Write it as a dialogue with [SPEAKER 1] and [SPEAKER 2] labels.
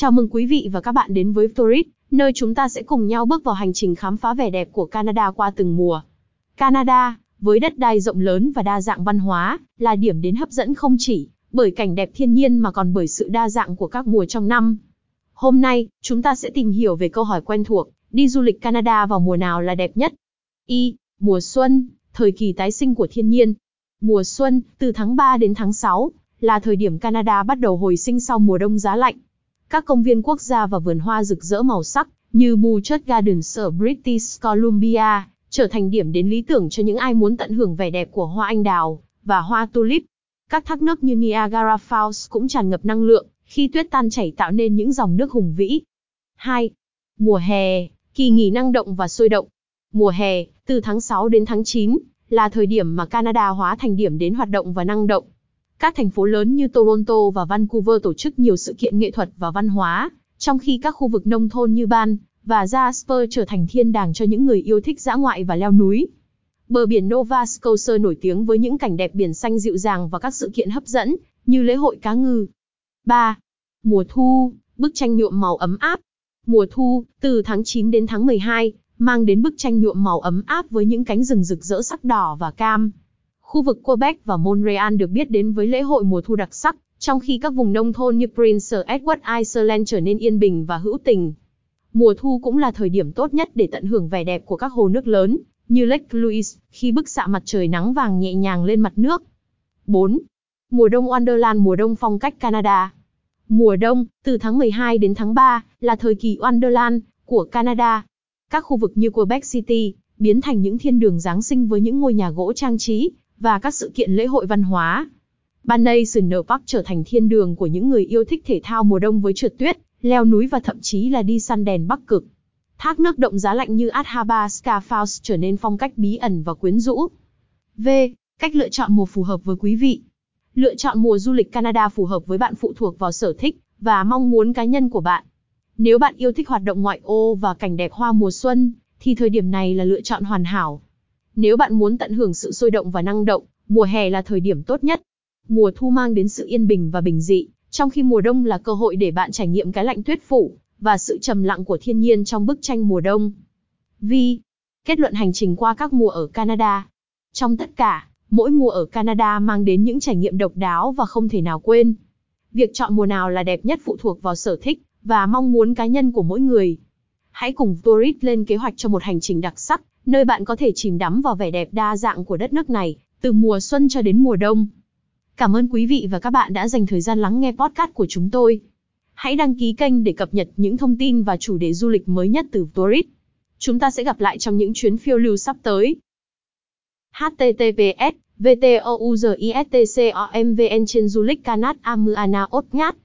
[SPEAKER 1] Chào mừng quý vị và các bạn đến với Tourist, nơi chúng ta sẽ cùng nhau bước vào hành trình khám phá vẻ đẹp của Canada qua từng mùa. Canada, với đất đai rộng lớn và đa dạng văn hóa, là điểm đến hấp dẫn không chỉ bởi cảnh đẹp thiên nhiên mà còn bởi sự đa dạng của các mùa trong năm. Hôm nay, chúng ta sẽ tìm hiểu về câu hỏi quen thuộc, đi du lịch Canada vào mùa nào là đẹp nhất? Y. Mùa xuân, thời kỳ tái sinh của thiên nhiên. Mùa xuân, từ tháng 3 đến tháng 6, là thời điểm Canada bắt đầu hồi sinh sau mùa đông giá lạnh. Các công viên quốc gia và vườn hoa rực rỡ màu sắc, như Bouchard Gardens ở British Columbia, trở thành điểm đến lý tưởng cho những ai muốn tận hưởng vẻ đẹp của hoa anh đào và hoa tulip. Các thác nước như Niagara Falls cũng tràn ngập năng lượng, khi tuyết tan chảy tạo nên những dòng nước hùng vĩ. 2. Mùa hè, kỳ nghỉ năng động và sôi động. Mùa hè, từ tháng 6 đến tháng 9, là thời điểm mà Canada hóa thành điểm đến hoạt động và năng động. Các thành phố lớn như Toronto và Vancouver tổ chức nhiều sự kiện nghệ thuật và văn hóa, trong khi các khu vực nông thôn như Ban và Jasper trở thành thiên đàng cho những người yêu thích dã ngoại và leo núi. Bờ biển Nova Scotia nổi tiếng với những cảnh đẹp biển xanh dịu dàng và các sự kiện hấp dẫn, như lễ hội cá ngừ. 3. Mùa thu, bức tranh nhuộm màu ấm áp. Mùa thu, từ tháng 9 đến tháng 12, mang đến bức tranh nhuộm màu ấm áp với những cánh rừng rực rỡ sắc đỏ và cam. Khu vực Quebec và Montreal được biết đến với lễ hội mùa thu đặc sắc, trong khi các vùng nông thôn như Prince Edward Island trở nên yên bình và hữu tình. Mùa thu cũng là thời điểm tốt nhất để tận hưởng vẻ đẹp của các hồ nước lớn, như Lake Louise, khi bức xạ mặt trời nắng vàng nhẹ nhàng lên mặt nước. 4. Mùa đông Wonderland mùa đông phong cách Canada. Mùa đông, từ tháng 12 đến tháng 3, là thời kỳ Wonderland của Canada. Các khu vực như Quebec City, biến thành những thiên đường Giáng sinh với những ngôi nhà gỗ trang trí, và các sự kiện lễ hội văn hóa. Ban National Park trở thành thiên đường của những người yêu thích thể thao mùa đông với trượt tuyết, leo núi và thậm chí là đi săn đèn bắc cực. Thác nước động giá lạnh như Athabasca Falls trở nên phong cách bí ẩn và quyến rũ. V. Cách lựa chọn mùa phù hợp với quý vị. Lựa chọn mùa du lịch Canada phù hợp với bạn phụ thuộc vào sở thích và mong muốn cá nhân của bạn. Nếu bạn yêu thích hoạt động ngoại ô và cảnh đẹp hoa mùa xuân, thì thời điểm này là lựa chọn hoàn hảo. Nếu bạn muốn tận hưởng sự sôi động và năng động, mùa hè là thời điểm tốt nhất. Mùa thu mang đến sự yên bình và bình dị, trong khi mùa đông là cơ hội để bạn trải nghiệm cái lạnh tuyết phủ và sự trầm lặng của thiên nhiên trong bức tranh mùa đông. Vi. Kết luận hành trình qua các mùa ở Canada. Trong tất cả, mỗi mùa ở Canada mang đến những trải nghiệm độc đáo và không thể nào quên. Việc chọn mùa nào là đẹp nhất phụ thuộc vào sở thích và mong muốn cá nhân của mỗi người. Hãy cùng Tourist lên kế hoạch cho một hành trình đặc sắc, nơi bạn có thể chìm đắm vào vẻ đẹp đa dạng của đất nước này, từ mùa xuân cho đến mùa đông. Cảm ơn quý vị và các bạn đã dành thời gian lắng nghe podcast của chúng tôi. Hãy đăng ký kênh để cập nhật những thông tin và chủ đề du lịch mới nhất từ Tourist. Chúng ta sẽ gặp lại trong những chuyến phiêu lưu sắp tới. https vtouzistcomvn trên du lịch Canat Amuana Ốt Nhát